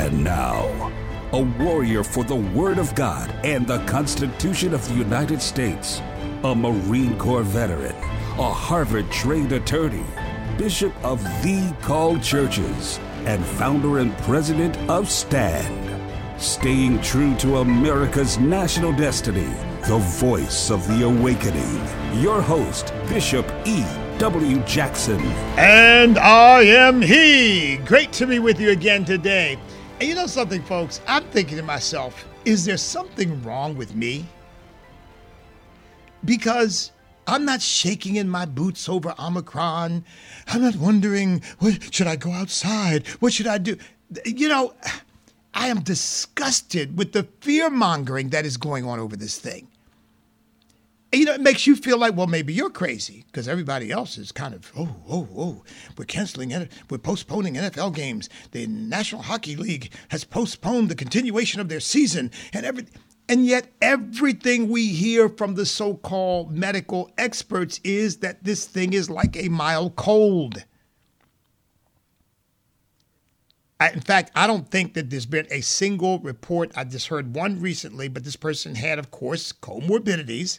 And now, a warrior for the Word of God and the Constitution of the United States, a Marine Corps veteran, a Harvard trained attorney, Bishop of the Called Churches, and founder and president of STAND. Staying true to America's national destiny, the voice of the awakening. Your host, Bishop E. W. Jackson. And I am he. Great to be with you again today. And you know something, folks? I'm thinking to myself, is there something wrong with me? Because I'm not shaking in my boots over Omicron. I'm not wondering, what, should I go outside? What should I do? You know, I am disgusted with the fear mongering that is going on over this thing. You know, it makes you feel like, well, maybe you're crazy because everybody else is kind of, oh, oh, oh, we're canceling. We're postponing NFL games. The National Hockey League has postponed the continuation of their season and everything. And yet, everything we hear from the so called medical experts is that this thing is like a mild cold. In fact, I don't think that there's been a single report. I just heard one recently, but this person had, of course, comorbidities,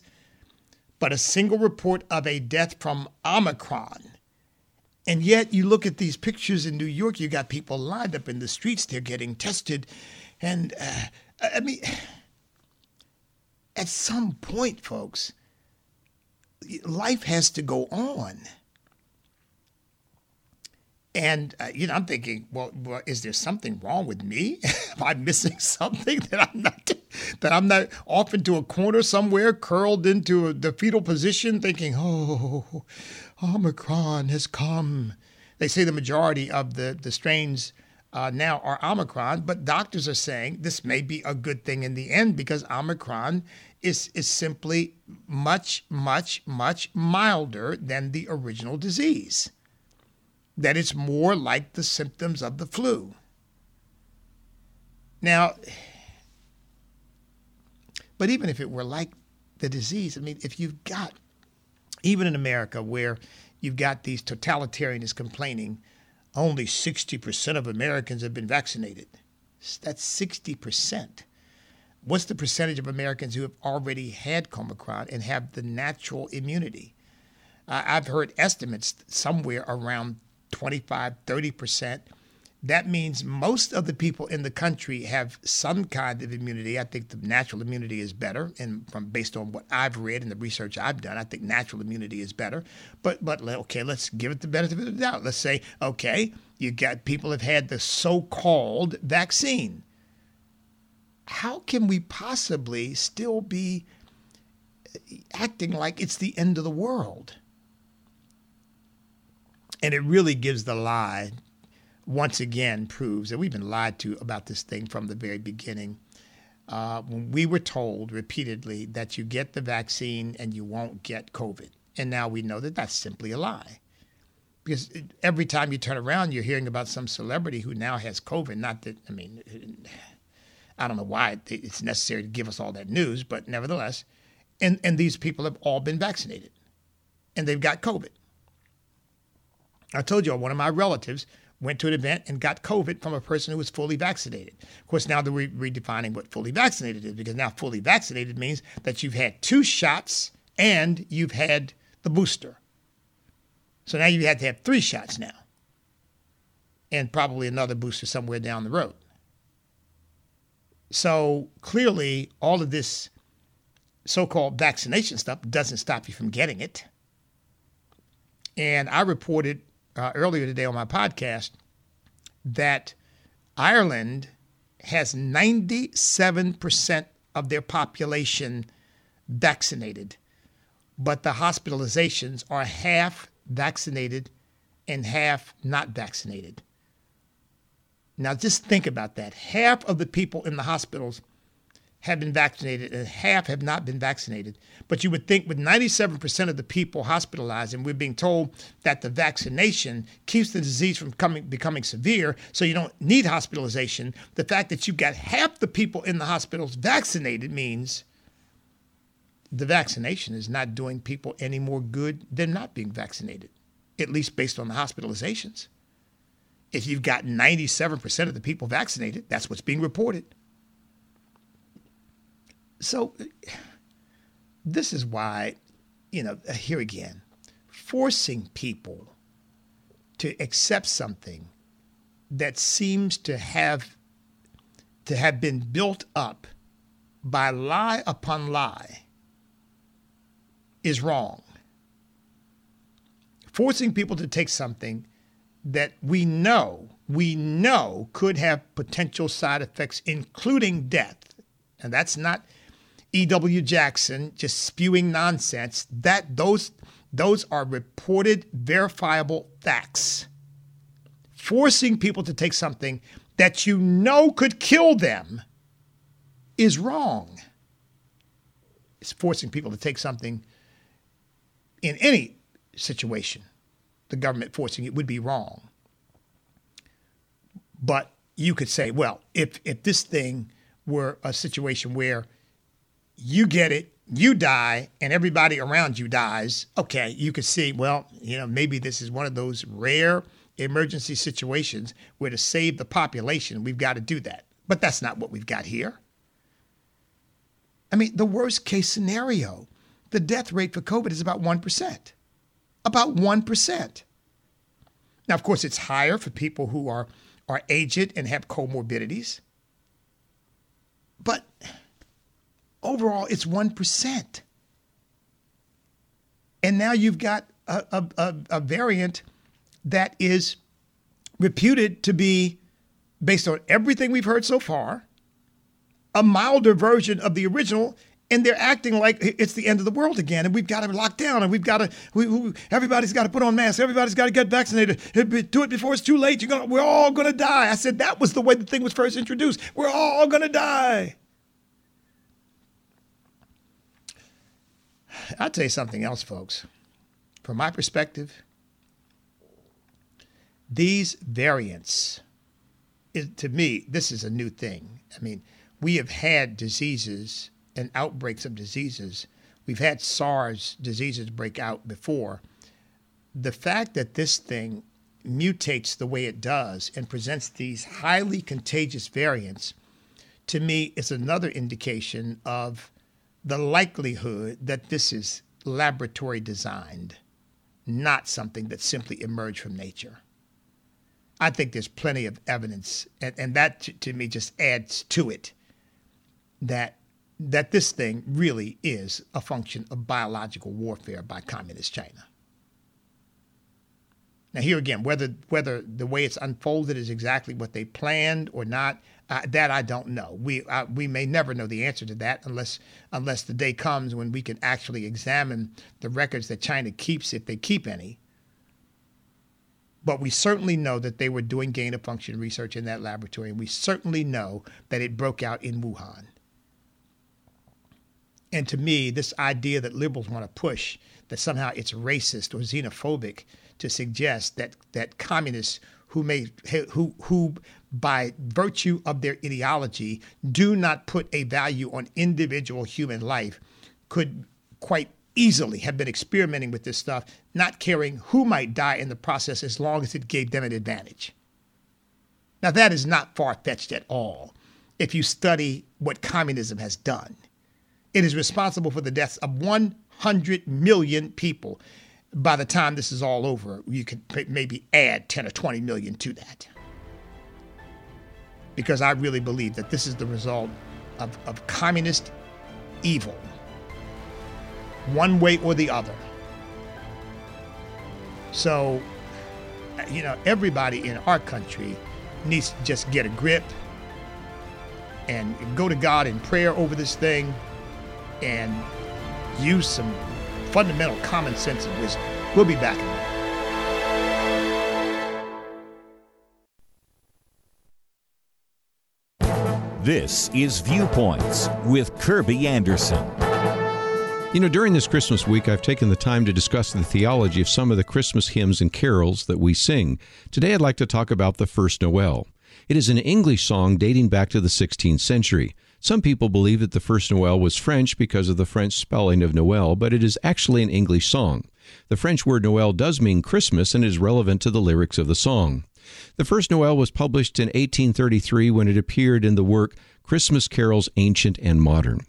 but a single report of a death from Omicron. And yet, you look at these pictures in New York, you got people lined up in the streets, they're getting tested. And uh, I mean, at some point, folks, life has to go on. And uh, you know, I'm thinking, well, well, is there something wrong with me? Am I missing something that I'm not that I'm not off into a corner somewhere, curled into the fetal position, thinking, oh, Omicron has come. They say the majority of the the strains uh, now are Omicron, but doctors are saying this may be a good thing in the end because Omicron is is simply much, much, much milder than the original disease that it's more like the symptoms of the flu. Now, but even if it were like the disease, I mean, if you've got, even in America where you've got these totalitarians complaining, only 60% of Americans have been vaccinated. That's 60%. What's the percentage of Americans who have already had Omicron and have the natural immunity? I've heard estimates somewhere around 25, 30%. That means most of the people in the country have some kind of immunity. I think the natural immunity is better, and from based on what I've read and the research I've done, I think natural immunity is better. But but okay, let's give it the benefit of the doubt. Let's say okay, you got people have had the so-called vaccine. How can we possibly still be eh, acting like it's the end of the world? And it really gives the lie, once again, proves that we've been lied to about this thing from the very beginning. Uh, when we were told repeatedly that you get the vaccine and you won't get COVID. And now we know that that's simply a lie. Because every time you turn around, you're hearing about some celebrity who now has COVID. Not that, I mean, I don't know why it's necessary to give us all that news, but nevertheless, and, and these people have all been vaccinated and they've got COVID. I told you one of my relatives went to an event and got COVID from a person who was fully vaccinated. Of course, now they're re- redefining what fully vaccinated is because now fully vaccinated means that you've had two shots and you've had the booster. So now you have to have three shots now and probably another booster somewhere down the road. So clearly, all of this so called vaccination stuff doesn't stop you from getting it. And I reported uh, earlier today on my podcast that Ireland has 97% of their population vaccinated, but the hospitalizations are half vaccinated and half not vaccinated. Now, just think about that. Half of the people in the hospitals have been vaccinated and half have not been vaccinated. But you would think with 97% of the people hospitalized, and we're being told that the vaccination keeps the disease from coming, becoming severe, so you don't need hospitalization. The fact that you've got half the people in the hospitals vaccinated means the vaccination is not doing people any more good than not being vaccinated, at least based on the hospitalizations. if you've got 97% of the people vaccinated, that's what's being reported. So, this is why, you know, uh, here again, forcing people to accept something that seems to have to have been built up by lie upon lie is wrong. Forcing people to take something that we know, we know could have potential side effects, including death. And that's not E.W. Jackson just spewing nonsense. That those those are reported verifiable facts. Forcing people to take something that you know could kill them is wrong. It's forcing people to take something in any situation, the government forcing it would be wrong. But you could say, well, if if this thing were a situation where you get it, you die, and everybody around you dies, okay, you could see, well, you know, maybe this is one of those rare emergency situations where to save the population, we've got to do that. But that's not what we've got here. I mean, the worst case scenario, the death rate for COVID is about 1%. About 1%. Now, of course, it's higher for people who are, are aged and have comorbidities. But overall, it's 1%. And now you've got a, a, a, variant that is reputed to be, based on everything we've heard so far, a milder version of the original and they're acting like it's the end of the world again, and we've got to lock down, and we've got to. We, we, everybody's got to put on masks. Everybody's got to get vaccinated. Do it before it's too late. You're gonna. We're all gonna die. I said that was the way the thing was first introduced. We're all gonna die. I'll tell you something else, folks. From my perspective, these variants, it, to me, this is a new thing. I mean, we have had diseases and outbreaks of diseases. We've had SARS diseases break out before. The fact that this thing mutates the way it does and presents these highly contagious variants, to me, is another indication of the likelihood that this is laboratory designed, not something that simply emerged from nature. I think there's plenty of evidence, and, and that to, to me just adds to it that that this thing really is a function of biological warfare by communist China. Now, here again, whether whether the way it's unfolded is exactly what they planned or not, uh, that I don't know. We uh, we may never know the answer to that unless unless the day comes when we can actually examine the records that China keeps, if they keep any. But we certainly know that they were doing gain of function research in that laboratory, and we certainly know that it broke out in Wuhan. And to me, this idea that liberals want to push that somehow it's racist or xenophobic to suggest that that communists who may who who by virtue of their ideology do not put a value on individual human life could quite easily have been experimenting with this stuff, not caring who might die in the process as long as it gave them an advantage. Now, that is not far fetched at all if you study what communism has done. It is responsible for the deaths of 100 million people. By the time this is all over, you could maybe add 10 or 20 million to that. Because I really believe that this is the result of, of communist evil, one way or the other. So, you know, everybody in our country needs to just get a grip and go to God in prayer over this thing and use some fundamental common sense and wisdom. We'll be back in a minute. This is Viewpoints with Kirby Anderson. You know, during this Christmas week, I've taken the time to discuss the theology of some of the Christmas hymns and carols that we sing. Today, I'd like to talk about the First Noel. It is an English song dating back to the 16th century. Some people believe that the first Noel was French because of the French spelling of Noel, but it is actually an English song. The French word Noel does mean Christmas and is relevant to the lyrics of the song. The first Noel was published in 1833 when it appeared in the work Christmas Carols Ancient and Modern.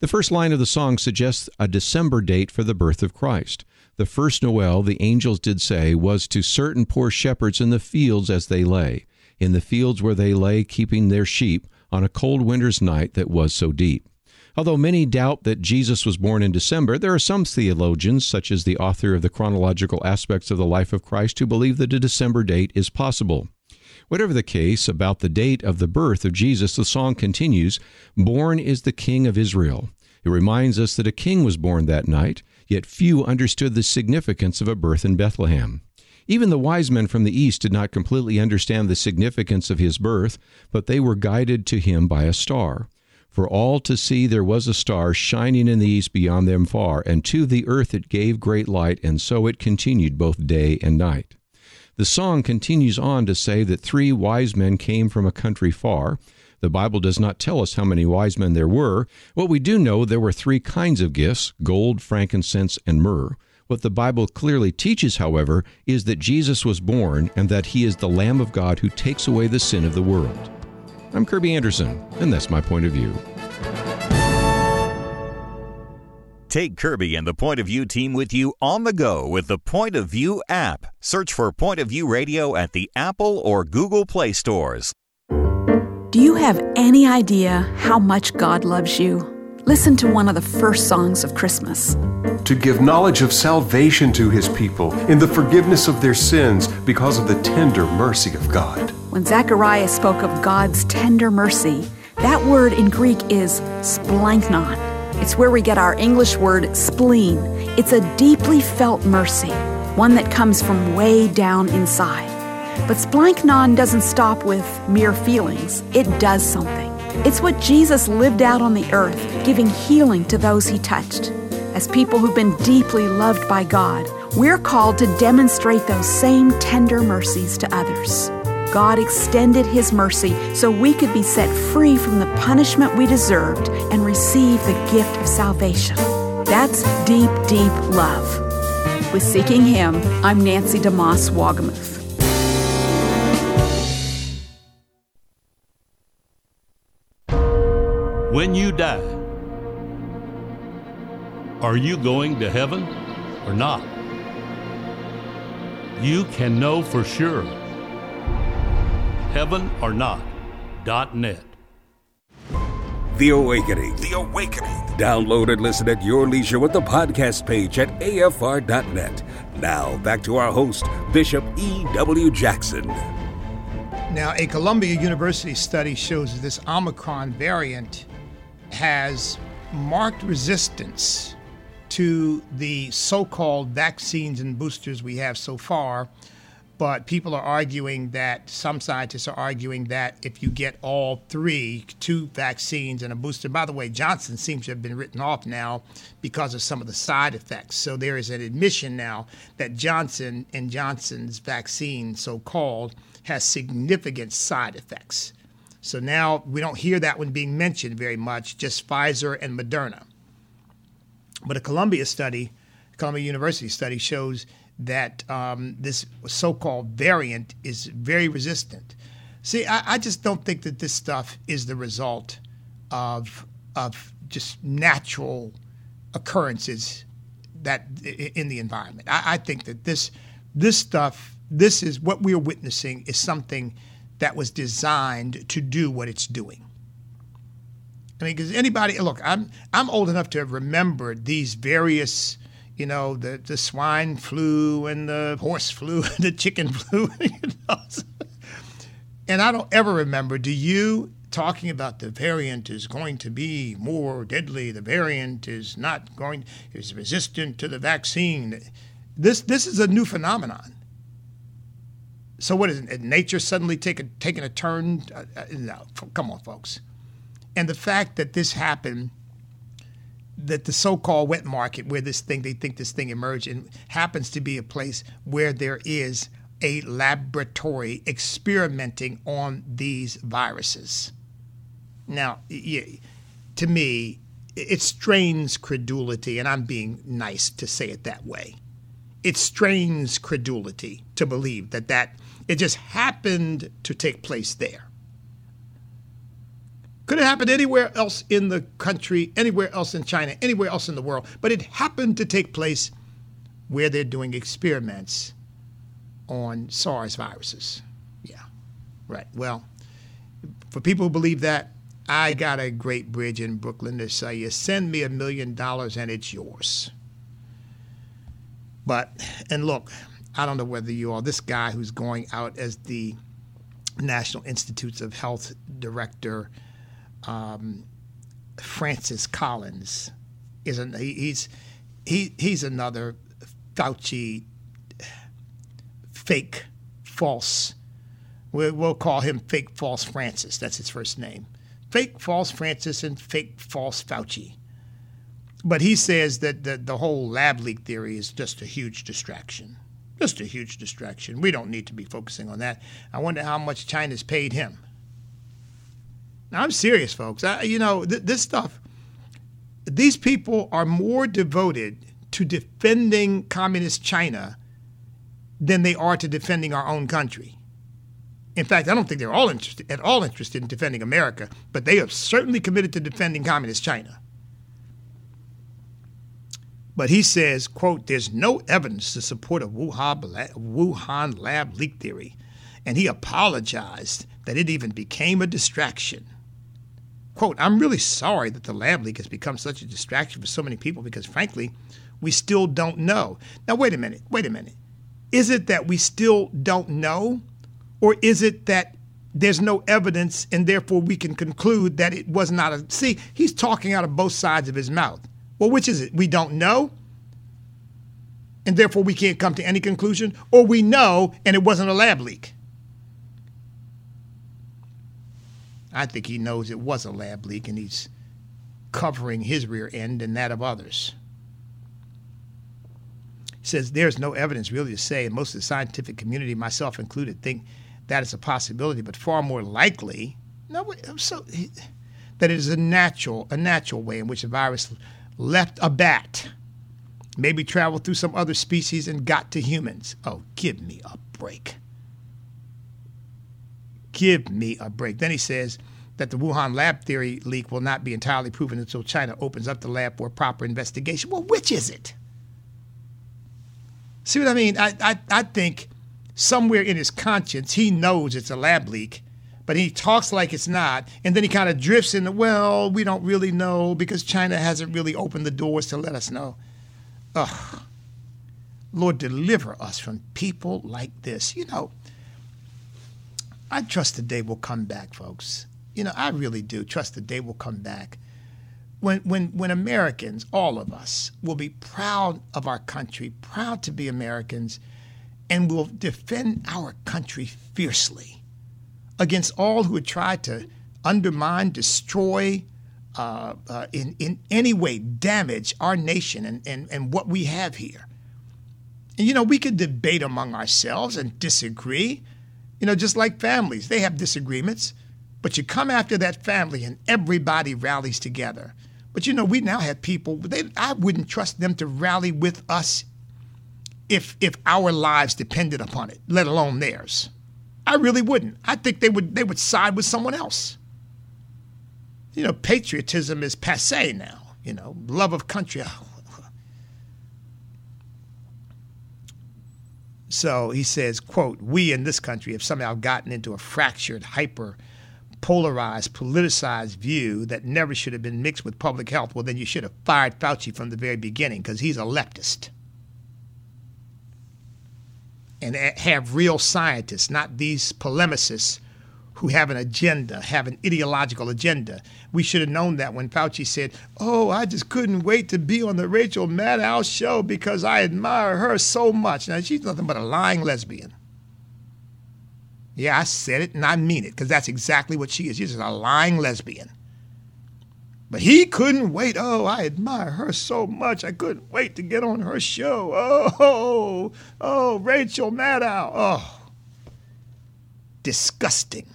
The first line of the song suggests a December date for the birth of Christ. The first Noel, the angels did say, was to certain poor shepherds in the fields as they lay, in the fields where they lay keeping their sheep on a cold winter's night that was so deep. Although many doubt that Jesus was born in December, there are some theologians, such as the author of the chronological aspects of the life of Christ, who believe that a December date is possible. Whatever the case about the date of the birth of Jesus, the song continues Born is the King of Israel. It reminds us that a king was born that night, yet few understood the significance of a birth in Bethlehem. Even the wise men from the east did not completely understand the significance of his birth, but they were guided to him by a star. For all to see there was a star shining in the east beyond them far, and to the earth it gave great light, and so it continued both day and night. The song continues on to say that three wise men came from a country far. The Bible does not tell us how many wise men there were. What we do know, there were three kinds of gifts gold, frankincense, and myrrh. What the Bible clearly teaches, however, is that Jesus was born and that he is the Lamb of God who takes away the sin of the world. I'm Kirby Anderson, and that's my point of view. Take Kirby and the Point of View team with you on the go with the Point of View app. Search for Point of View Radio at the Apple or Google Play stores. Do you have any idea how much God loves you? Listen to one of the first songs of Christmas. To give knowledge of salvation to his people in the forgiveness of their sins because of the tender mercy of God. When Zechariah spoke of God's tender mercy, that word in Greek is splanchnon. It's where we get our English word spleen. It's a deeply felt mercy, one that comes from way down inside. But splanchnon doesn't stop with mere feelings, it does something. It's what Jesus lived out on the earth, giving healing to those he touched. As people who've been deeply loved by God, we're called to demonstrate those same tender mercies to others. God extended His mercy so we could be set free from the punishment we deserved and receive the gift of salvation. That's deep, deep love. With Seeking Him, I'm Nancy DeMoss Wolgemuth. When you die, are you going to heaven or not? You can know for sure heaven or heavenornot.net. The Awakening. The Awakening. Download and listen at your leisure with the podcast page at afr.net. Now, back to our host, Bishop E.W. Jackson. Now, a Columbia University study shows that this Omicron variant has marked resistance to the so called vaccines and boosters we have so far but people are arguing that some scientists are arguing that if you get all three, two vaccines and a booster, by the way, Johnson seems to have been written off now because of some of the side effects. So there is an admission now that Johnson and Johnson's vaccine, so called, has significant side effects. So now we don't hear that one being mentioned very much, just Pfizer and Moderna. But a Columbia study, Columbia University study shows that um, this so-called variant is very resistant. See, I, I, just don't think that this stuff is the result of of just natural occurrences that in the environment. I, I think that this this stuff, this is what we are witnessing, is something that was designed to do what it's doing. I mean, because anybody look, I'm I'm old enough to have remembered these various you know, the, the swine flu and the horse flu and the chicken flu. You know? and I don't ever remember, do you, talking about the variant is going to be more deadly, the variant is not going, is resistant to the vaccine. This, this is a new phenomenon. So what is it? Nature suddenly take a, taking a turn? Uh, uh, no, come on, folks. And the fact that this happened – that the so-called wet market where this thing they think this thing emerged and happens to be a place where there is a laboratory experimenting on these viruses. Now, to me, it strains credulity, and I'm being nice to say it that way. It strains credulity to believe that that It just happened to take place there. Could have happened anywhere else in the country, anywhere else in China, anywhere else in the world, but it happened to take place where they're doing experiments on SARS viruses. Yeah, right. Well, for people who believe that, I got a great bridge in Brooklyn to say you send me a million dollars and it's yours. But, and look, I don't know whether you all, this guy who's going out as the National Institutes of Health director, um, Francis Collins, is an, he, he's he, he's another Fauci fake, false. We'll, we'll call him fake, false Francis. That's his first name. Fake, false Francis and fake, false Fauci. But he says that the, the whole lab leak theory is just a huge distraction. Just a huge distraction. We don't need to be focusing on that. I wonder how much China's paid him. I'm serious, folks. I, you know, th- this stuff, these people are more devoted to defending communist China than they are to defending our own country. In fact, I don't think they're all interested, at all interested in defending America, but they are certainly committed to defending communist China. But he says, quote, there's no evidence to support a Wuhan lab leak theory. And he apologized that it even became a distraction. Quote, I'm really sorry that the lab leak has become such a distraction for so many people because, frankly, we still don't know. Now, wait a minute, wait a minute. Is it that we still don't know? Or is it that there's no evidence and therefore we can conclude that it was not a. See, he's talking out of both sides of his mouth. Well, which is it? We don't know, and therefore we can't come to any conclusion, or we know and it wasn't a lab leak. I think he knows it was a lab leak and he's covering his rear end and that of others. He says there's no evidence really to say, and most of the scientific community, myself included, think that is a possibility, but far more likely, no, uh, so that it is a natural, a natural way in which the virus left a bat, maybe traveled through some other species and got to humans. Oh, give me a break. Give me a break. Then he says that the Wuhan lab theory leak will not be entirely proven until China opens up the lab for a proper investigation. Well, which is it? See what I mean? I, I, I think somewhere in his conscience he knows it's a lab leak but he talks like it's not. And then he kind of drifts into, well, we don't really know because China hasn't really opened the doors to let us know. Ugh. Lord, deliver us from people like this. You know, I trust the day will come back, folks. You know, I really do trust the day will come back when, when, when Americans, all of us, will be proud of our country, proud to be Americans, and will defend our country fiercely against all who would try to undermine, destroy, uh, uh, in, in any way damage our nation and, and, and what we have here. And, you know, we could debate among ourselves and disagree, you know, just like families. They have disagreements, but you come after that family and everybody rallies together. But, you know, we now have people, they, I wouldn't trust them to rally with us if, if our lives depended upon it, let alone theirs. I really wouldn't. I think they would they would side with someone else. You know, patriotism is passe now. You know, love of country. So he says, quote, we in this country have somehow gotten into a fractured, hyper polarized, politicized view that never should have been mixed with public health. Well, then you should have fired Fauci from the very beginning because he's a leftist and have real scientists, not these polemicists who have an agenda, have an ideological agenda. We should have known that when Fauci said, Oh, I just couldn't wait to be on the Rachel Maddow show because I admire her so much. Now, she's nothing but a lying lesbian. Yeah, I said it and I mean it because that's exactly what she is. She's just a lying lesbian. But he couldn't wait. Oh, I admire her so much. I couldn't wait to get on her show. Oh, oh, Rachel Maddow. Oh, disgusting.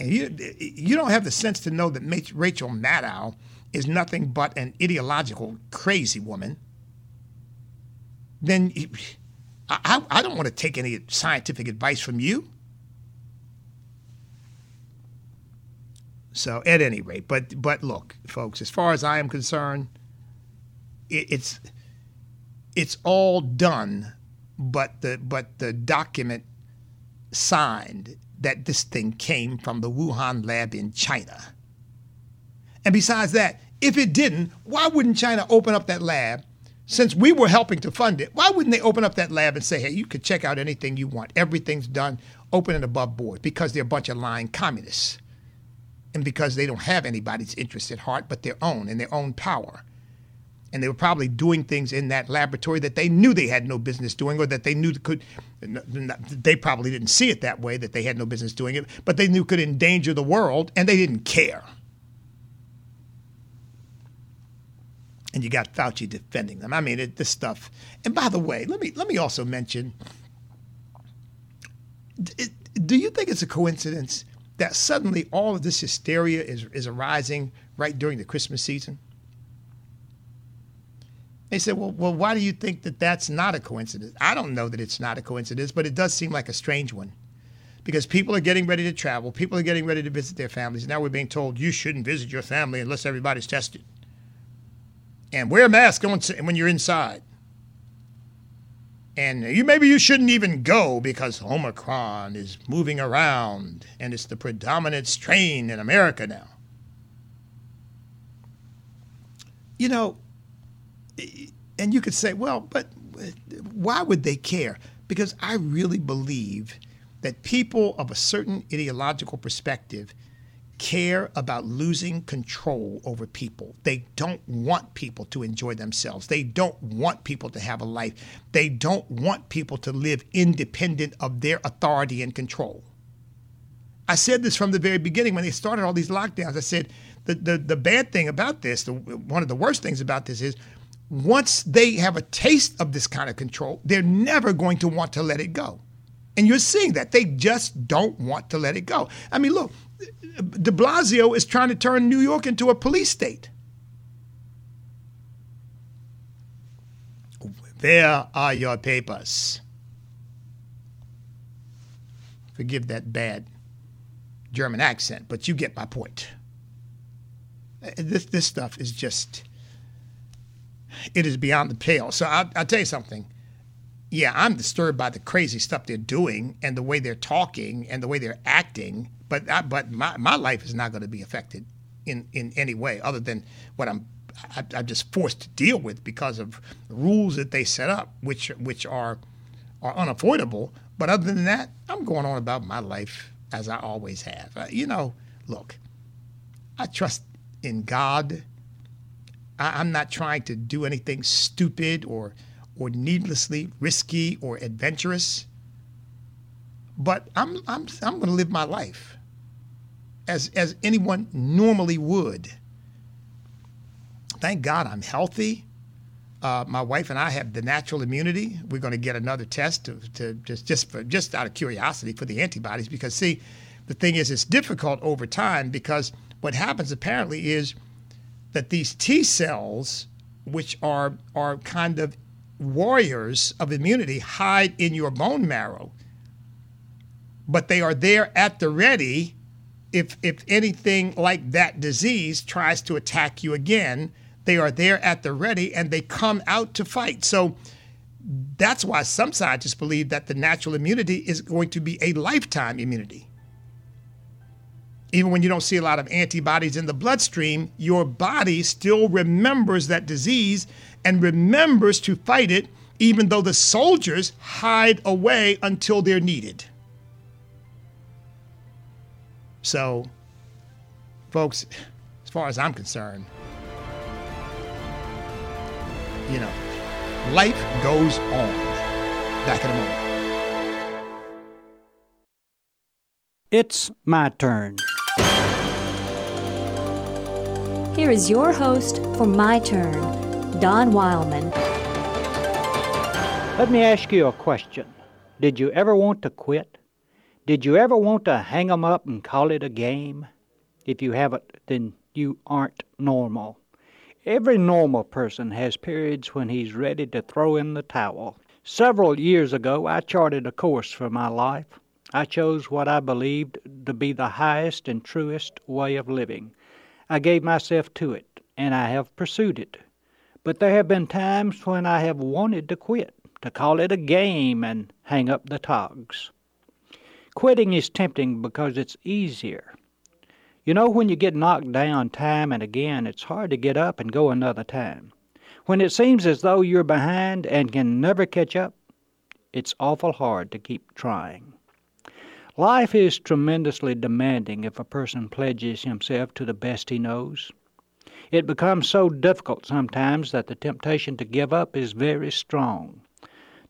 And you, you don't have the sense to know that Rachel Maddow is nothing but an ideological crazy woman. Then I, I, don't want to take any scientific advice from you. So at any rate, but but look, folks, as far as I am concerned, it, it's it's all done, but the but the document signed that this thing came from the Wuhan lab in China. And besides that, if it didn't, why wouldn't China open up that lab? Since we were helping to fund it, why wouldn't they open up that lab and say, hey, you could check out anything you want? Everything's done, open and above board, because they're a bunch of lying communists. And because they don't have anybody's interest at heart but their own and their own power. And they were probably doing things in that laboratory that they knew they had no business doing, or that they knew could. They probably didn't see it that way, that they had no business doing it, but they knew could endanger the world, and they didn't care. and you got Fauci defending them. I mean, it, this stuff. And by the way, let me let me also mention. Do you think it's a coincidence that suddenly all of this hysteria is is arising right during the Christmas season? They said, well, well, why do you think that that's not a coincidence? I don't know that it's not a coincidence, but it does seem like a strange one. Because people are getting ready to travel, people are getting ready to visit their families. Now we're being told you shouldn't visit your family unless everybody's tested and wear a mask when you're inside. And you maybe you shouldn't even go because Omicron is moving around and it's the predominant strain in America now. You know, and you could say, well, but why would they care? Because I really believe that people of a certain ideological perspective care about losing control over people. They don't want people to enjoy themselves. They don't want people to have a life. They don't want people to live independent of their authority and control. I said this from the very beginning when they started all these lockdowns. I said the, the, the bad thing about this, the, one of the worst things about this is once they have a taste of this kind of control, they're never going to want to let it go. And you're seeing that. They just don't want to let it go. I mean, look, de Blasio is trying to turn New York into a police state. There are your papers? Forgive that bad German accent, but you get my point. This, this stuff is just, it is beyond the pale. So I'll, I'll tell you something. Yeah, I'm disturbed by the crazy stuff they're doing and the way they're talking and the way they're acting but I, but my, my life is not going to be affected in, in any way other than what I'm I, am just forced to deal with because of rules that they set up, which which are are unavoidable. But other than that, I'm going on about my life as I always have. Uh, you know, look, I trust in God. I, I'm not trying to do anything stupid or or needlessly risky or adventurous. But I'm I'm I'm going to live my life as, as anyone normally would. Thank God I'm healthy. Uh, my wife and I have the natural immunity. We're going to get another test to, to just just for just out of curiosity for the antibodies because see, the thing is it's difficult over time because what happens apparently is that these T cells, which are are kind of warriors of immunity, hide in your bone marrow, but they are there at the ready if if anything like that disease tries to attack you again, they are there at the ready and they come out to fight. So that's why some scientists believe that the natural immunity is going to be a lifetime immunity. Even when you don't see a lot of antibodies in the bloodstream, your body still remembers that disease and remembers to fight it, even though the soldiers hide away until they're needed. So, folks, as far as I'm concerned, you know, life goes on. Back in a moment. It's my turn. Here is your host for My Turn, Don Wildman. Let me ask you a question. Did you ever want to quit? Did you ever want to hang 'em up and call it a game? If you haven't, then you aren't normal. Every normal person has periods when he's ready to throw in the towel. Several years ago, I charted a course for my life. I chose what I believed to be the highest and truest way of living. I gave myself to it, and I have pursued it. But there have been times when I have wanted to quit, to call it a game and hang up the togs. Quitting is tempting because it's easier. You know, when you get knocked down time and again, it's hard to get up and go another time. When it seems as though you're behind and can never catch up, it's awful hard to keep trying. Life is tremendously demanding if a person pledges himself to the best he knows. It becomes so difficult sometimes that the temptation to give up is very strong.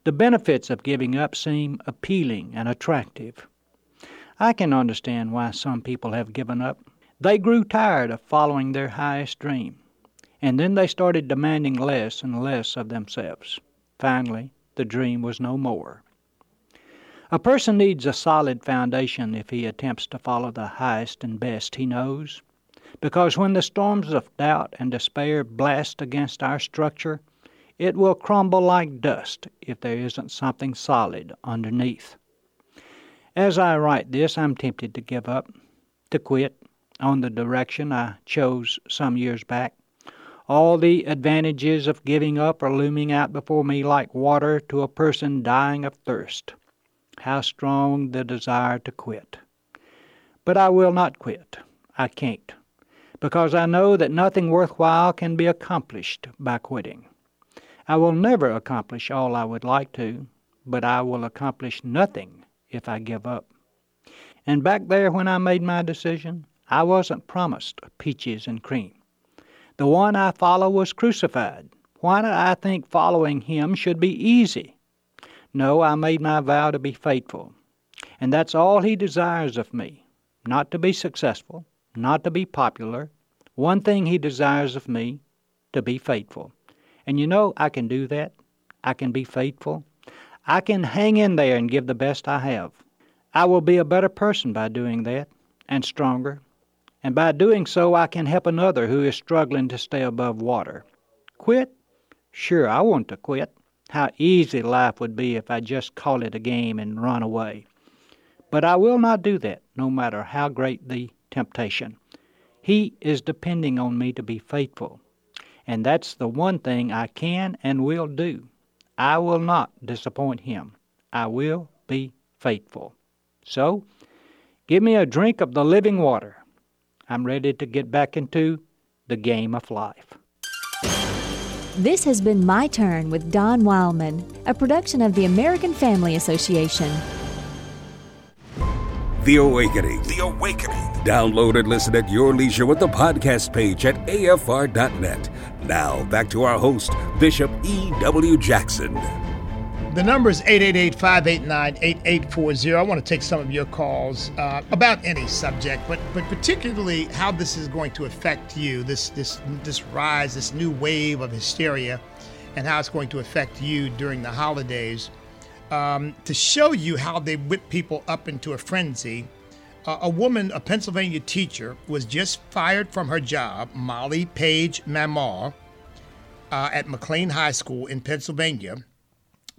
The benefits of giving up seem appealing and attractive. I can understand why some people have given up. They grew tired of following their highest dream, and then they started demanding less and less of themselves. Finally, the dream was no more. A person needs a solid foundation if he attempts to follow the highest and best he knows, because when the storms of doubt and despair blast against our structure, it will crumble like dust if there isn't something solid underneath. As I write this, I'm tempted to give up, to quit on the direction I chose some years back. All the advantages of giving up are looming out before me like water to a person dying of thirst. How strong the desire to quit! But I will not quit. I can't, because I know that nothing worthwhile can be accomplished by quitting. I will never accomplish all I would like to, but I will accomplish nothing if I give up. And back there when I made my decision, I wasn't promised peaches and cream. The one I follow was crucified. Why did I think following him should be easy? No, I made my vow to be faithful. And that's all he desires of me not to be successful, not to be popular. One thing he desires of me to be faithful. And you know, I can do that. I can be faithful. I can hang in there and give the best I have. I will be a better person by doing that, and stronger. And by doing so, I can help another who is struggling to stay above water. Quit? Sure, I want to quit. How easy life would be if I just call it a game and run away. But I will not do that, no matter how great the temptation. He is depending on me to be faithful. And that's the one thing I can and will do. I will not disappoint him. I will be faithful. So, give me a drink of the living water. I'm ready to get back into the game of life. This has been My Turn with Don Wildman, a production of the American Family Association. The Awakening. The Awakening. Download and listen at your leisure with the podcast page at afr.net. Now, back to our host, Bishop E.W. Jackson. The number is 888 589 8840. I want to take some of your calls uh, about any subject, but, but particularly how this is going to affect you this, this, this rise, this new wave of hysteria, and how it's going to affect you during the holidays um, to show you how they whip people up into a frenzy. Uh, a woman, a Pennsylvania teacher, was just fired from her job, Molly Page Mamar, uh, at McLean High School in Pennsylvania,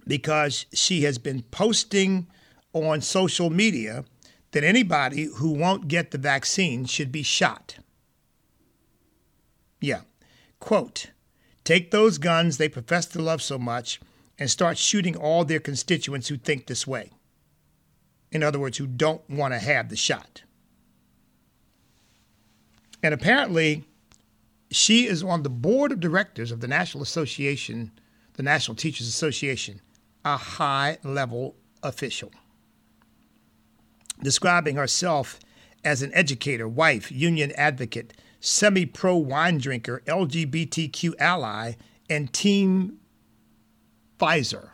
because she has been posting on social media that anybody who won't get the vaccine should be shot. Yeah. Quote Take those guns they profess to love so much and start shooting all their constituents who think this way. In other words, who don't want to have the shot. And apparently, she is on the board of directors of the National Association, the National Teachers Association, a high level official. Describing herself as an educator, wife, union advocate, semi pro wine drinker, LGBTQ ally, and team Pfizer.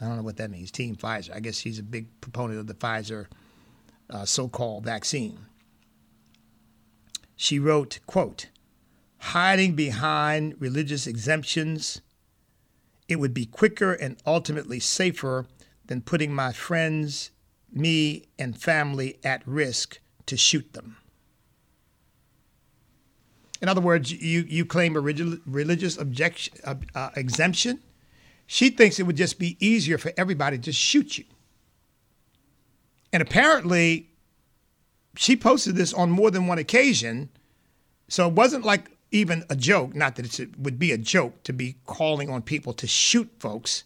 I don't know what that means, Team Pfizer. I guess she's a big proponent of the Pfizer uh, so called vaccine. She wrote, quote, hiding behind religious exemptions, it would be quicker and ultimately safer than putting my friends, me, and family at risk to shoot them. In other words, you, you claim a religious objection, uh, uh, exemption. She thinks it would just be easier for everybody to shoot you. And apparently, she posted this on more than one occasion. So it wasn't like even a joke, not that it would be a joke to be calling on people to shoot folks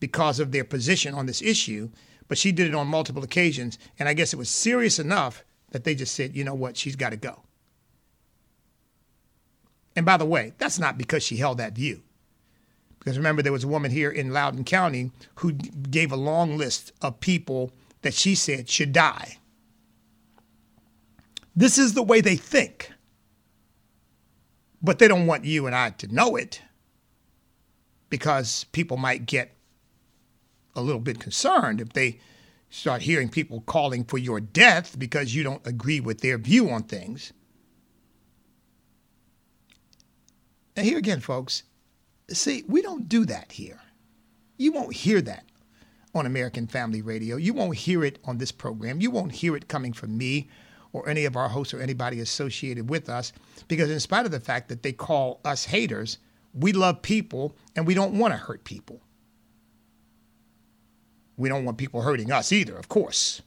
because of their position on this issue, but she did it on multiple occasions. And I guess it was serious enough that they just said, you know what, she's got to go. And by the way, that's not because she held that view. Because remember, there was a woman here in Loudoun County who gave a long list of people that she said should die. This is the way they think. But they don't want you and I to know it because people might get a little bit concerned if they start hearing people calling for your death because you don't agree with their view on things. And here again, folks, see, we don't do that here. You won't hear that on American Family Radio. You won't hear it on this program. You won't hear it coming from me or any of our hosts or anybody associated with us because, in spite of the fact that they call us haters, we love people and we don't want to hurt people. We don't want people hurting us either, of course.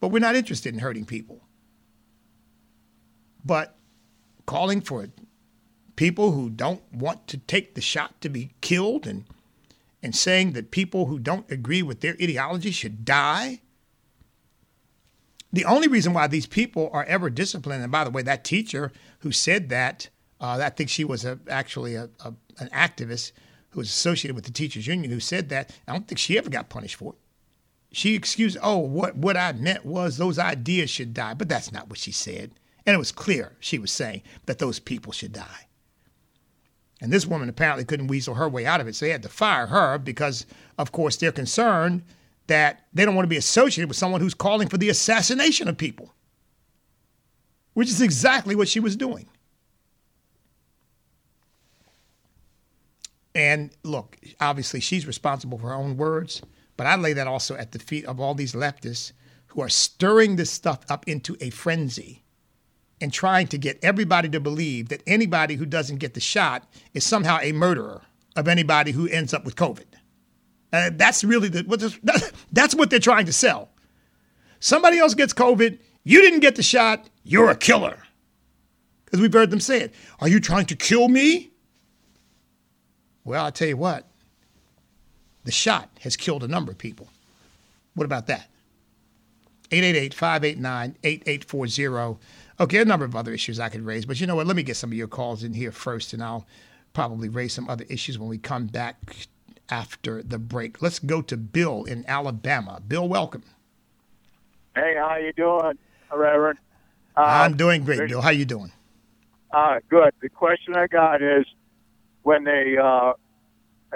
But we're not interested in hurting people. But calling for people who don't want to take the shot to be killed and and saying that people who don't agree with their ideology should die. The only reason why these people are ever disciplined, and by the way, that teacher who said that, uh, I think she was a, actually a, a, an activist who was associated with the teachers union who said that. I don't think she ever got punished for it. She excused, oh, what, what I meant was those ideas should die. But that's not what she said. And it was clear she was saying that those people should die. And this woman apparently couldn't weasel her way out of it. So they had to fire her because, of course, they're concerned that they don't want to be associated with someone who's calling for the assassination of people, which is exactly what she was doing. And look, obviously, she's responsible for her own words, but I lay that also at the feet of all these leftists who are stirring this stuff up into a frenzy and trying to get everybody to believe that anybody who doesn't get the shot is somehow a murderer of anybody who ends up with COVID. Uh, that's really the what that's what they're trying to sell. Somebody else gets COVID, you didn't get the shot, you're a killer. Because we've heard them say it. Are you trying to kill me? Well, I'll tell you what, the shot has killed a number of people. What about that? 888 589 8840. Okay, a number of other issues I could raise, but you know what? Let me get some of your calls in here first, and I'll probably raise some other issues when we come back after the break. Let's go to Bill in Alabama. Bill, welcome. Hey, how you doing, Reverend? Uh, I'm doing great, Bill. How you doing? Uh, good. The question I got is when they uh,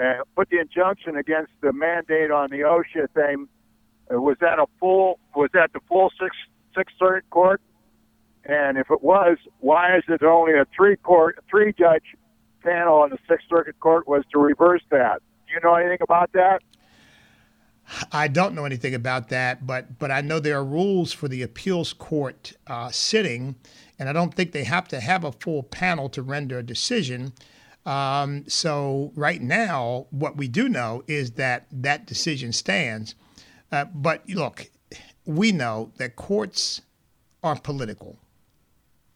uh, put the injunction against the mandate on the OSHA thing, uh, was that a full? Was that the full six six circuit court? And if it was, why is it only a three court, three judge panel on the Sixth Circuit Court was to reverse that? You know anything about that? I don't know anything about that, but but I know there are rules for the appeals court uh, sitting, and I don't think they have to have a full panel to render a decision. Um, so right now, what we do know is that that decision stands. Uh, but look, we know that courts are political.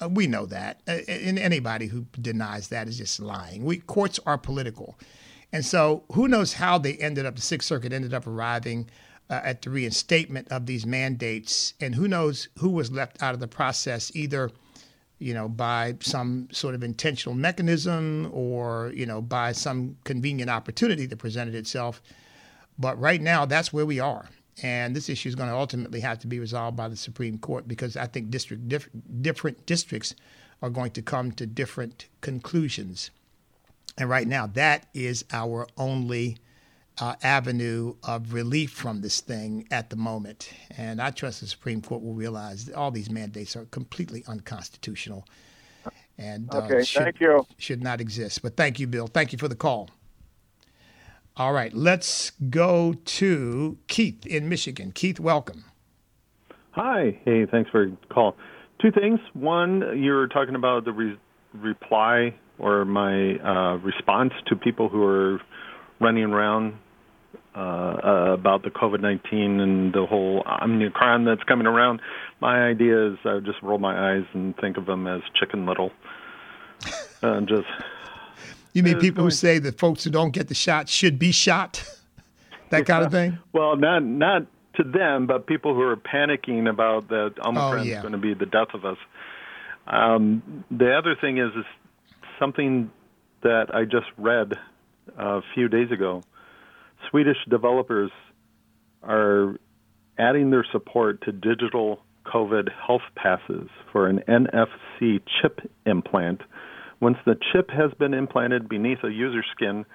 Uh, we know that. Uh, and anybody who denies that is just lying. We courts are political. And so who knows how they ended up, the Sixth Circuit ended up arriving uh, at the reinstatement of these mandates. And who knows who was left out of the process, either, you know, by some sort of intentional mechanism or, you know, by some convenient opportunity that presented itself. But right now, that's where we are. And this issue is going to ultimately have to be resolved by the Supreme Court because I think district diff- different districts are going to come to different conclusions. And right now, that is our only uh, avenue of relief from this thing at the moment. And I trust the Supreme Court will realize that all these mandates are completely unconstitutional and uh, okay, should, thank you. should not exist. But thank you, Bill. Thank you for the call. All right, let's go to Keith in Michigan. Keith, welcome. Hi. Hey, thanks for the call. Two things. One, you were talking about the re- reply or my uh, response to people who are running around uh, uh, about the COVID 19 and the whole Omicron that's coming around. My idea is I just roll my eyes and think of them as Chicken Little. Uh, just. You mean people going, who say that folks who don't get the shot should be shot? that kind of thing? Well, not not to them, but people who are panicking about that Omicron oh, is going to be the death of us. Um, the other thing is, is something that I just read a few days ago. Swedish developers are adding their support to digital COVID health passes for an NFC chip implant. Once the chip has been implanted beneath a user's skin,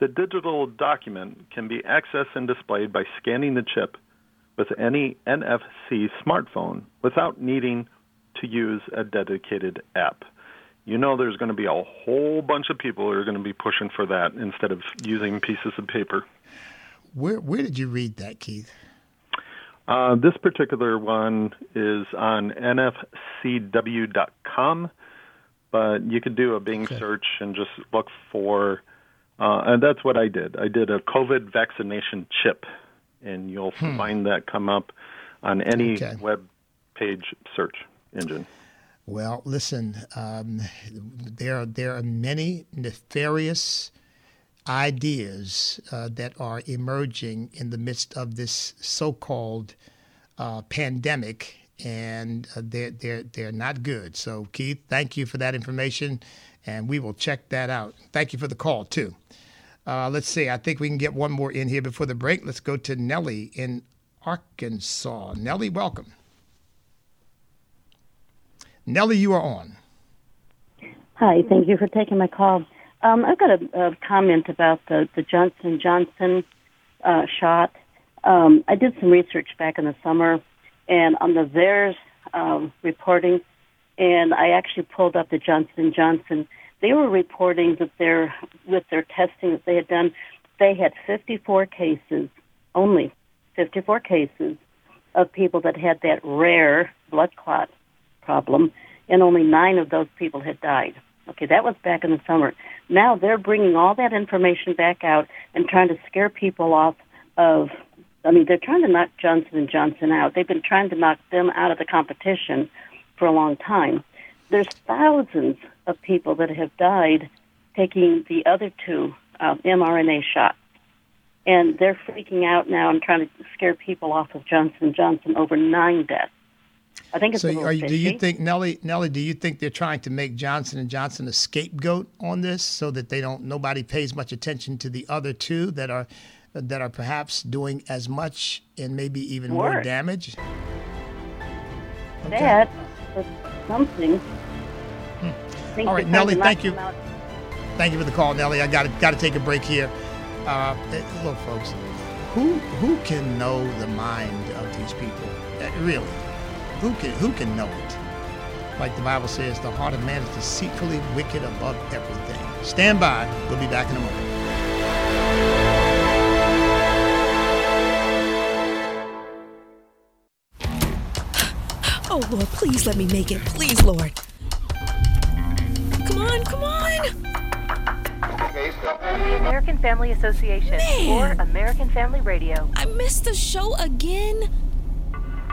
the digital document can be accessed and displayed by scanning the chip with any NFC smartphone without needing to use a dedicated app. You know, there's going to be a whole bunch of people who are going to be pushing for that instead of using pieces of paper. Where where did you read that, Keith? Uh, this particular one is on nfcw.com, but you could do a Bing okay. search and just look for, uh, and that's what I did. I did a COVID vaccination chip, and you'll hmm. find that come up on any okay. web page search engine. Well, listen, um, there there are many nefarious ideas uh, that are emerging in the midst of this so-called uh, pandemic, and uh, they're they're they're not good. So, Keith, thank you for that information, and we will check that out. Thank you for the call too. Uh, let's see. I think we can get one more in here before the break. Let's go to Nellie in Arkansas. Nellie, welcome. Nellie, you are on. Hi, thank you for taking my call. Um, I've got a, a, comment about the, the Johnson Johnson uh, shot. Um, I did some research back in the summer, and on the VAERS um, reporting, and I actually pulled up the Johnson Johnson. They were reporting that their with their testing that they had done, they had 54 cases, only 54 cases of people that had that rare blood clot problem, and only nine of those people had died. Okay, that was back in the summer. Now they're bringing all that information back out and trying to scare people off of. I mean, they're trying to knock Johnson and Johnson out. They've been trying to knock them out of the competition for a long time. There's thousands of people that have died taking the other two uh, mRNA shots, and they're freaking out now and trying to scare people off of Johnson Johnson over nine deaths. I think it's so. You, do you think Nellie? Nellie, do you think they're trying to make Johnson and Johnson a scapegoat on this, so that they don't nobody pays much attention to the other two that are that are perhaps doing as much and maybe even Worse. more damage? Okay. That something. Hmm. All right, Nellie. Thank you. Out. Thank you for the call, Nellie. I got to got to take a break here. Uh, look, folks, who who can know the mind of these people? Uh, really, who can who can know it? Like the Bible says, the heart of man is deceitfully wicked above everything. Stand by. We'll be back in a moment. Oh, Lord, please let me make it. Please, Lord. Come on, come on. The American Family Association Man. or American Family Radio. I missed the show again.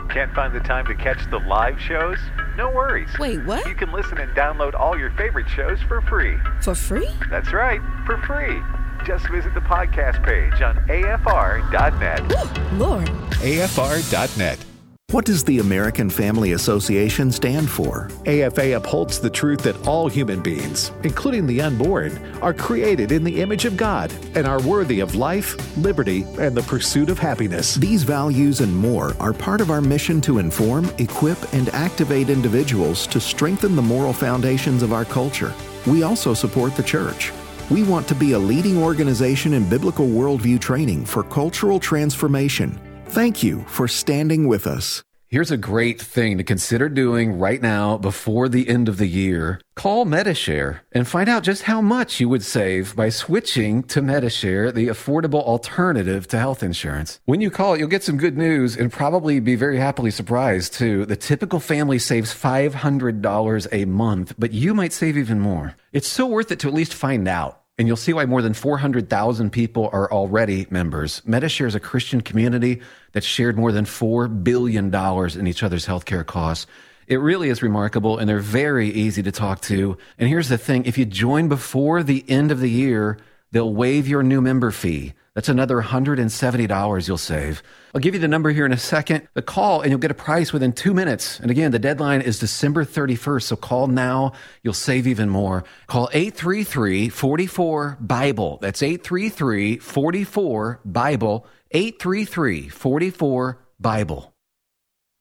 Can't find the time to catch the live shows? No worries. Wait, what? You can listen and download all your favorite shows for free. For free? That's right, for free. Just visit the podcast page on afr.net. Ooh, Lord. afr.net. What does the American Family Association stand for? AFA upholds the truth that all human beings, including the unborn, are created in the image of God and are worthy of life, liberty, and the pursuit of happiness. These values and more are part of our mission to inform, equip, and activate individuals to strengthen the moral foundations of our culture. We also support the church. We want to be a leading organization in biblical worldview training for cultural transformation Thank you for standing with us. Here's a great thing to consider doing right now before the end of the year. Call Medi-Share and find out just how much you would save by switching to Medi-Share, the affordable alternative to health insurance. When you call, you'll get some good news and probably be very happily surprised too. The typical family saves $500 a month, but you might save even more. It's so worth it to at least find out. And you'll see why more than 400,000 people are already members. Medishare is a Christian community that shared more than $4 billion in each other's healthcare costs. It really is remarkable, and they're very easy to talk to. And here's the thing if you join before the end of the year, they'll waive your new member fee. That's another $170 you'll save. I'll give you the number here in a second. The call, and you'll get a price within two minutes. And again, the deadline is December 31st. So call now. You'll save even more. Call 833 44 Bible. That's 833 44 Bible. 833 44 Bible.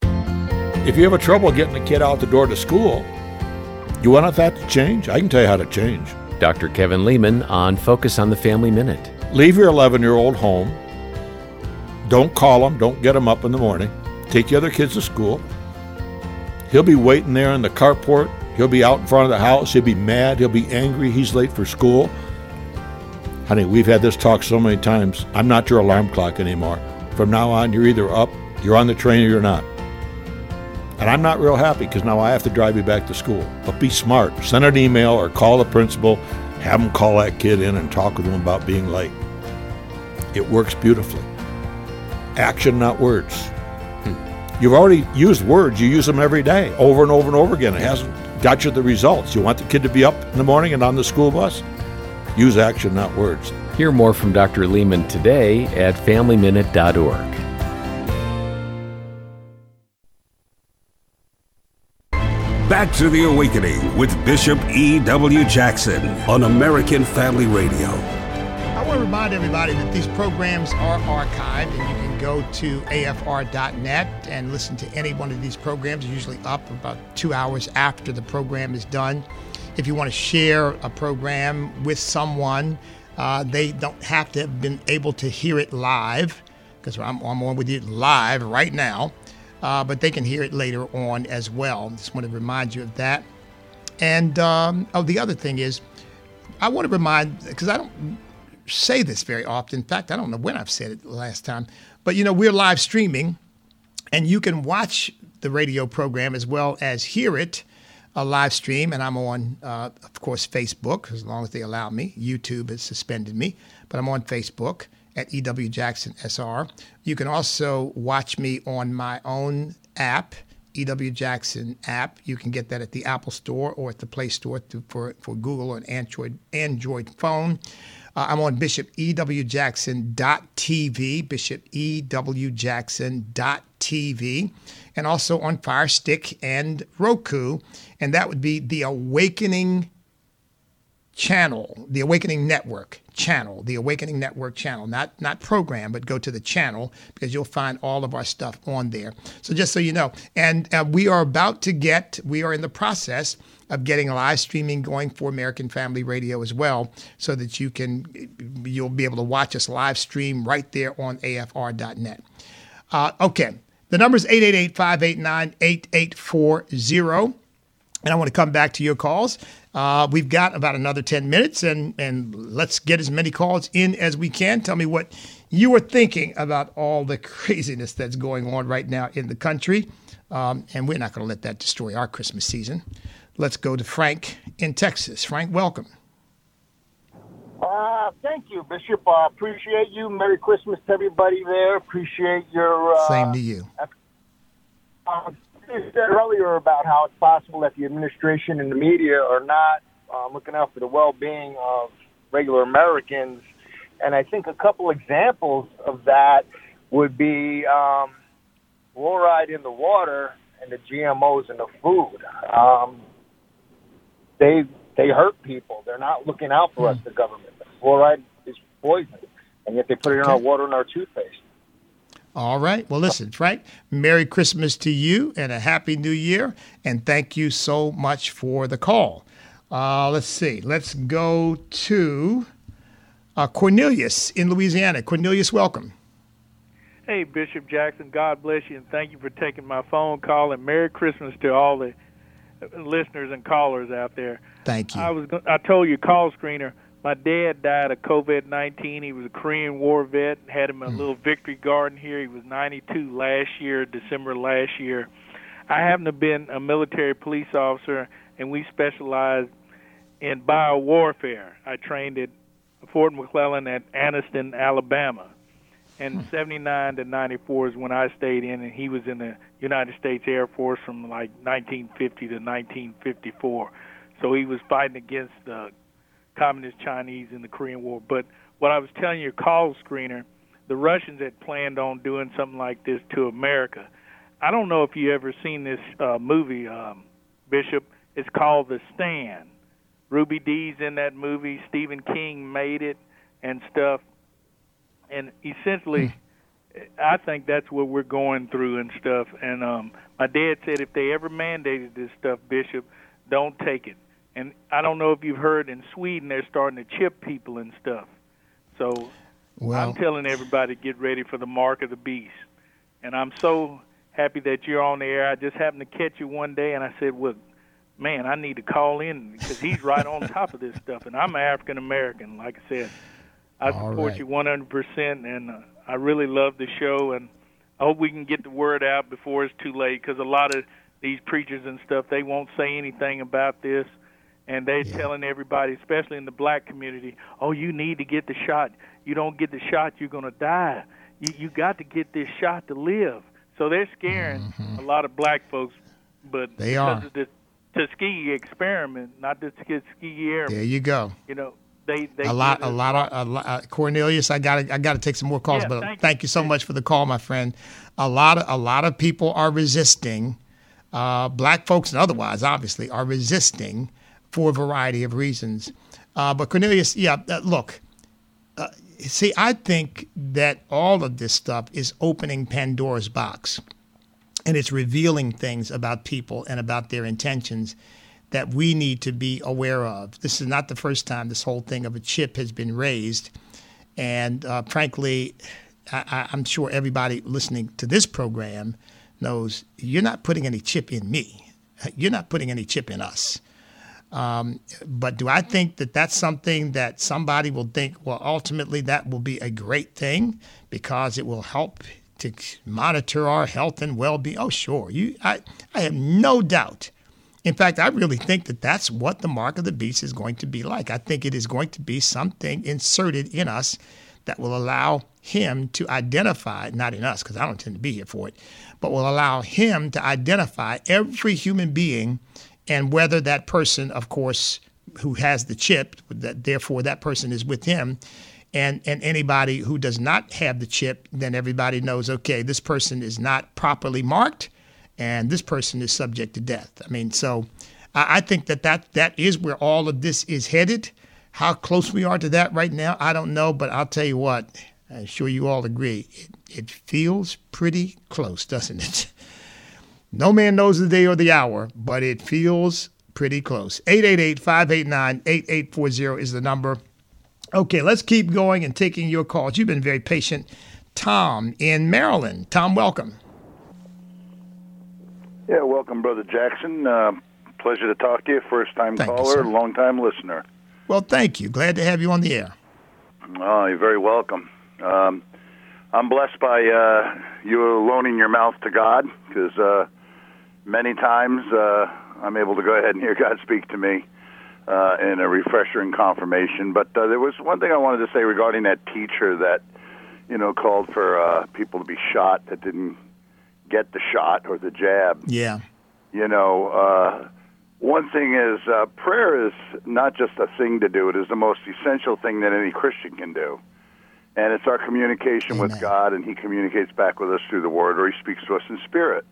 If you have a trouble getting a kid out the door to school, you want that to change? I can tell you how to change. Dr. Kevin Leman on Focus on the Family Minute. Leave your 11 year old home. Don't call him. Don't get him up in the morning. Take the other kids to school. He'll be waiting there in the carport. He'll be out in front of the house. He'll be mad. He'll be angry. He's late for school. Honey, we've had this talk so many times. I'm not your alarm clock anymore. From now on, you're either up, you're on the train, or you're not. And I'm not real happy because now I have to drive you back to school. But be smart. Send an email or call the principal. Have them call that kid in and talk with him about being late. It works beautifully. Action, not words. Hmm. You've already used words. You use them every day, over and over and over again. It hasn't got you the results. You want the kid to be up in the morning and on the school bus? Use action, not words. Hear more from Dr. Leman today at FamilyMinute.org. Back to the Awakening with Bishop E.W. Jackson on American Family Radio. I want to remind everybody that these programs are archived and you can go to afr.net and listen to any one of these programs. Usually up about two hours after the program is done. If you want to share a program with someone, uh, they don't have to have been able to hear it live because I'm, I'm on with you live right now uh, but they can hear it later on as well. Just want to remind you of that. And um, oh, the other thing is, I want to remind because I don't say this very often. In fact, I don't know when I've said it the last time. But you know, we're live streaming, and you can watch the radio program as well as hear it a live stream. And I'm on, uh, of course, Facebook as long as they allow me. YouTube has suspended me, but I'm on Facebook at EW Jackson SR. You can also watch me on my own app, EW Jackson app. You can get that at the Apple Store or at the Play Store to, for, for Google or an Android, Android phone. Uh, I'm on bishopewjackson.tv, bishopewjackson.tv, and also on Fire Stick and Roku. And that would be the Awakening channel, the Awakening Network channel, the Awakening Network channel, not not program, but go to the channel because you'll find all of our stuff on there. So just so you know, and uh, we are about to get, we are in the process of getting live streaming going for American Family Radio as well, so that you can you'll be able to watch us live stream right there on AFR.net. Uh, okay, the number is 888-589-8840. And I want to come back to your calls. Uh, we've got about another 10 minutes, and, and let's get as many calls in as we can. Tell me what you were thinking about all the craziness that's going on right now in the country. Um, and we're not going to let that destroy our Christmas season. Let's go to Frank in Texas. Frank, welcome. Uh, thank you, Bishop. I uh, appreciate you. Merry Christmas to everybody there. Appreciate your. Uh, Same to you. Uh, you said earlier about how it's possible that the administration and the media are not uh, looking out for the well-being of regular Americans, and I think a couple examples of that would be um, fluoride in the water and the GMOs in the food. Um, they they hurt people. They're not looking out for us, the government. The fluoride is poison, and yet they put it in our water and our toothpaste. All right. Well, listen, Frank, Merry Christmas to you and a Happy New Year. And thank you so much for the call. Uh, let's see. Let's go to uh, Cornelius in Louisiana. Cornelius, welcome. Hey, Bishop Jackson, God bless you, and thank you for taking my phone call. And Merry Christmas to all the listeners and callers out there. Thank you. I was I told you call screener my dad died of COVID 19. He was a Korean War vet, had him a mm. little victory garden here. He was 92 last year, December last year. I happen to have been a military police officer, and we specialized in biowarfare. I trained at Fort McClellan at Anniston, Alabama. And 79 to 94 is when I stayed in, and he was in the United States Air Force from like 1950 to 1954. So he was fighting against the communist Chinese in the Korean War. But what I was telling your call screener, the Russians had planned on doing something like this to America. I don't know if you ever seen this uh, movie, um, Bishop. It's called The Stand. Ruby Dee's in that movie. Stephen King made it and stuff. And essentially, I think that's what we're going through and stuff. And um, my dad said if they ever mandated this stuff, Bishop, don't take it. And I don't know if you've heard in Sweden they're starting to chip people and stuff. So Well- I'm telling everybody get ready for the mark of the beast. And I'm so happy that you're on the air. I just happened to catch you one day, and I said, "Well, man, I need to call in because he's right on top of this stuff." And I'm African American, like I said. I All support right. you 100%, and uh, I really love the show, and I hope we can get the word out before it's too late because a lot of these preachers and stuff they won't say anything about this. And they're telling everybody, especially in the black community, oh, you need to get the shot. You don't get the shot, you're going to die. You you got to get this shot to live. So they're scaring a lot of black folks, but Mm-hmm. They because are. of the Tuskegee experiment, not the Tuskegee airmen. There you go. You know, they they a lot, a lot of a lot, uh, Cornelius. I got to, I got to take some more calls, Yeah, but thank thank, you so much for the call, my friend. A lot of, a lot of people are resisting. Uh, black folks and otherwise, obviously, are resisting for a variety of reasons. Uh, but Cornelius, yeah, uh, look. Uh, see, I think that all of this stuff is opening Pandora's box, and it's revealing things about people and about their intentions that we need to be aware of. This is not the first time this whole thing of a chip has been raised. And uh, frankly, I, I'm sure everybody listening to this program knows you're not putting any chip in me. You're not putting any chip in us. Um, but do I think that that's something that somebody will think, well, ultimately that will be a great thing because it will help to monitor our health and well-being? Oh, sure. You, I, I have no doubt. In fact, I really think that that's what the mark of the beast is going to be like. I think it is going to be something inserted in us that will allow him to identify, not in us, because I don't tend to be here for it, but will allow him to identify every human being and whether that person, of course, who has the chip, that therefore that person is with him, and and anybody who does not have the chip, then everybody knows, okay, this person is not properly marked, and this person is subject to death. I mean, so I, I think that, that that is where all of this is headed. How close we are to that right now, I don't know, but I'll tell you what, I'm sure you all agree, it, it feels pretty close, doesn't it? No man knows the day or the hour, but it feels pretty close. 888 589 8840 is the number. Okay, let's keep going and taking your calls. You've been very patient. Tom in Maryland. Tom, welcome. Yeah, welcome, Brother Jackson. Uh, pleasure to talk to you. First time Thank caller, long time listener. Well, thank you. Glad to have you on the air. Oh, you're very welcome. Um, I'm blessed by uh, you loaning your mouth to God because uh, many times uh, I'm able to go ahead and hear God speak to me uh, in a refresher and confirmation. But uh, there was one thing I wanted to say regarding that teacher that you know called for uh, people to be shot that didn't get the shot or the jab. Yeah. You know, uh, one thing is uh, prayer is not just a thing to do; it is the most essential thing that any Christian can do. And it's our communication with God, and He communicates back with us through the Word, or He speaks to us in spirit.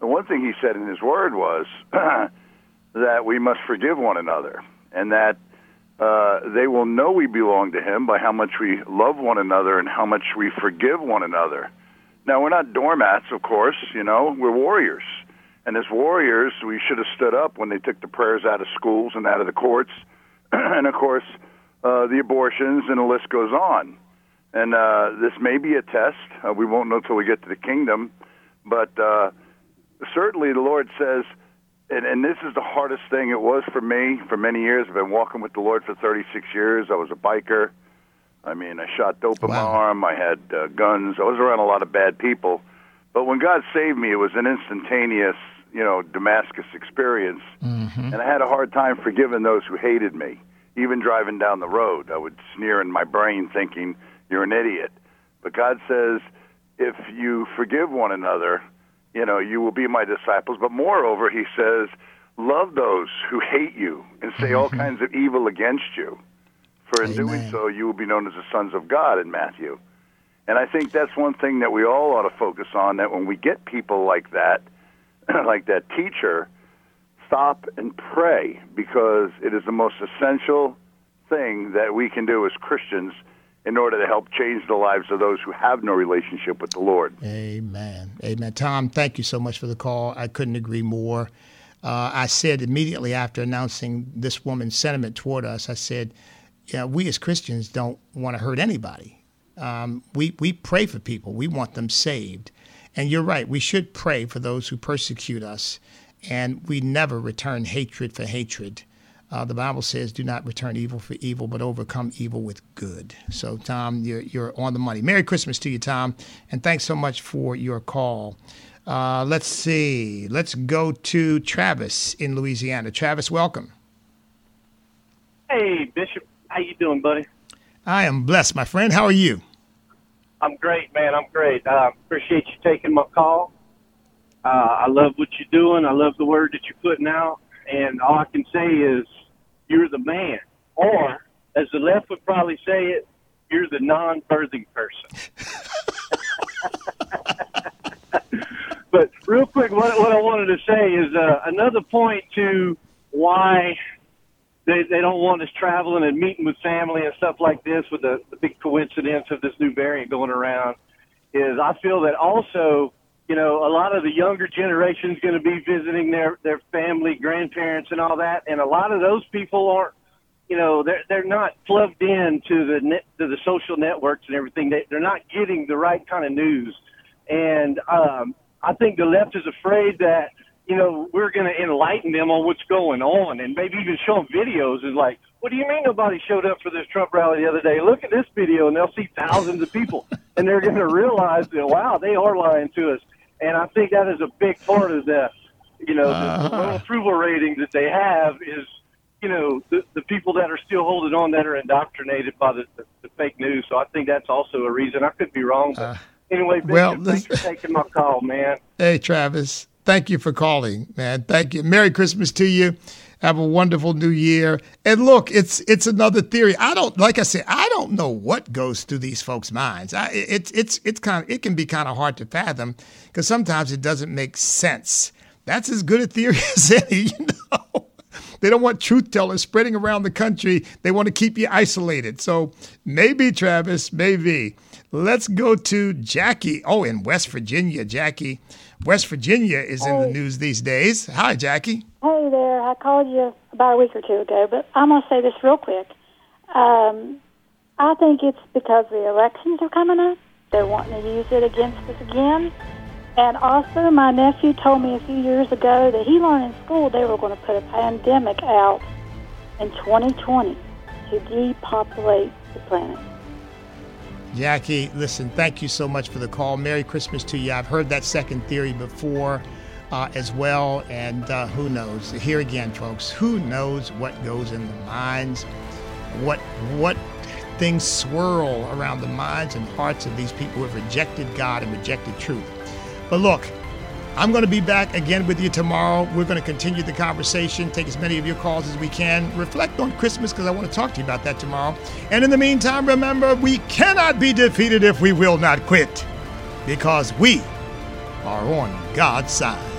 The one thing He said in His Word was that we must forgive one another, and that uh, they will know we belong to Him by how much we love one another and how much we forgive one another. Now, we're not doormats, of course, you know, we're warriors. And as warriors, we should have stood up when they took the prayers out of schools and out of the courts. and of course, uh, the abortions, and the list goes on. And uh, this may be a test. Uh, we won't know until we get to the kingdom. But uh, certainly the Lord says, and, and this is the hardest thing it was for me for many years. I've been walking with the Lord for 36 years. I was a biker. I mean, I shot dope in my arm. I had uh, guns. I was around a lot of bad people. But when God saved me, it was an instantaneous, you know, Damascus experience. And I had a hard time forgiving those who hated me, even driving down the road, I would sneer in my brain thinking, you're an idiot. But God says, if you forgive one another, you know, you will be my disciples. But moreover, he says, love those who hate you and say all Mm-hmm. kinds of evil against you. For in doing so, you will be known as the sons of God in Matthew. And I think that's one thing that we all ought to focus on that when we get people like that, like that teacher, stop and pray because it is the most essential thing that we can do as Christians in order to help change the lives of those who have no relationship with the Lord. Amen. Amen. Tom, thank you so much for the call. I couldn't agree more. Uh, I said immediately after announcing this woman's sentiment toward us, I said, yeah, we as Christians don't want to hurt anybody. Um, we, we pray for people, we want them saved. And you're right, we should pray for those who persecute us, and we never return hatred for hatred. Uh, the Bible says, "Do not return evil for evil, but overcome evil with good." So, Tom, you're you're on the money. Merry Christmas to you, Tom, and thanks so much for your call. Uh, let's see. Let's go to Travis in Louisiana. Travis, welcome. Hey, Bishop. How you doing, buddy? I am blessed, my friend. How are you? I'm great, man. I'm great. I uh, appreciate you taking my call. Uh, I love what you're doing. I love the word that you're putting out. And all I can say is you're the man. Or, as the left would probably say it, you're the non-birthing person. but real quick, what, what I wanted to say is uh, another point to why they they don't want us traveling and meeting with family and stuff like this with the, the big coincidence of this new variant going around is I feel that also you know a lot of the younger generation is going to be visiting their their family grandparents and all that and a lot of those people aren't you know they're they're not plugged in to the net, to the social networks and everything they they're not getting the right kind of news and um I think the left is afraid that you know, we're going to enlighten them on what's going on and maybe even show them videos and like, what do you mean nobody showed up for this Trump rally the other day? Look at this video and they'll see thousands of people and they're going to realize that, wow, they are lying to us. And I think that is a big part of the, you know, the, uh-huh. the low approval rating that they have is, you know, the, the people that are still holding on that are indoctrinated by the, the, the fake news. So I think that's also a reason. I could be wrong, but uh, anyway, Bishop, well, thanks for taking my call, man. Hey, Travis. Thank you for calling, man. Thank you. Merry Christmas to you. Have a wonderful new year. And look, it's it's another theory. I don't like I said, I don't know what goes through these folks' minds. I, it's it's it's kind of it can be kind of hard to fathom because sometimes it doesn't make sense. That's as good a theory as any, you know. They don't want truth tellers spreading around the country. They want to keep you isolated. So maybe, Travis, maybe. Let's go to Jackie. Oh, in West Virginia, Jackie. West Virginia is in the news these days. Hi, Jackie. Hey there. I called you about a week or two ago, but I'm going to say this real quick. Um, I think it's because the elections are coming up. They're wanting to use it against us again. And also, my nephew told me a few years ago that he learned in school they were going to put a pandemic out in 2020 to depopulate the planet. Jackie, listen, thank you so much for the call. Merry Christmas to you. I've heard that second theory before uh, as well, and uh, who knows? Here again, folks, who knows what goes in the minds, what what things swirl around the minds and hearts of these people who have rejected God and rejected truth. But look, I'm going to be back again with you tomorrow. We're going to continue the conversation, take as many of your calls as we can, reflect on Christmas because I want to talk to you about that tomorrow. And in the meantime, remember, we cannot be defeated if we will not quit because we are on God's side.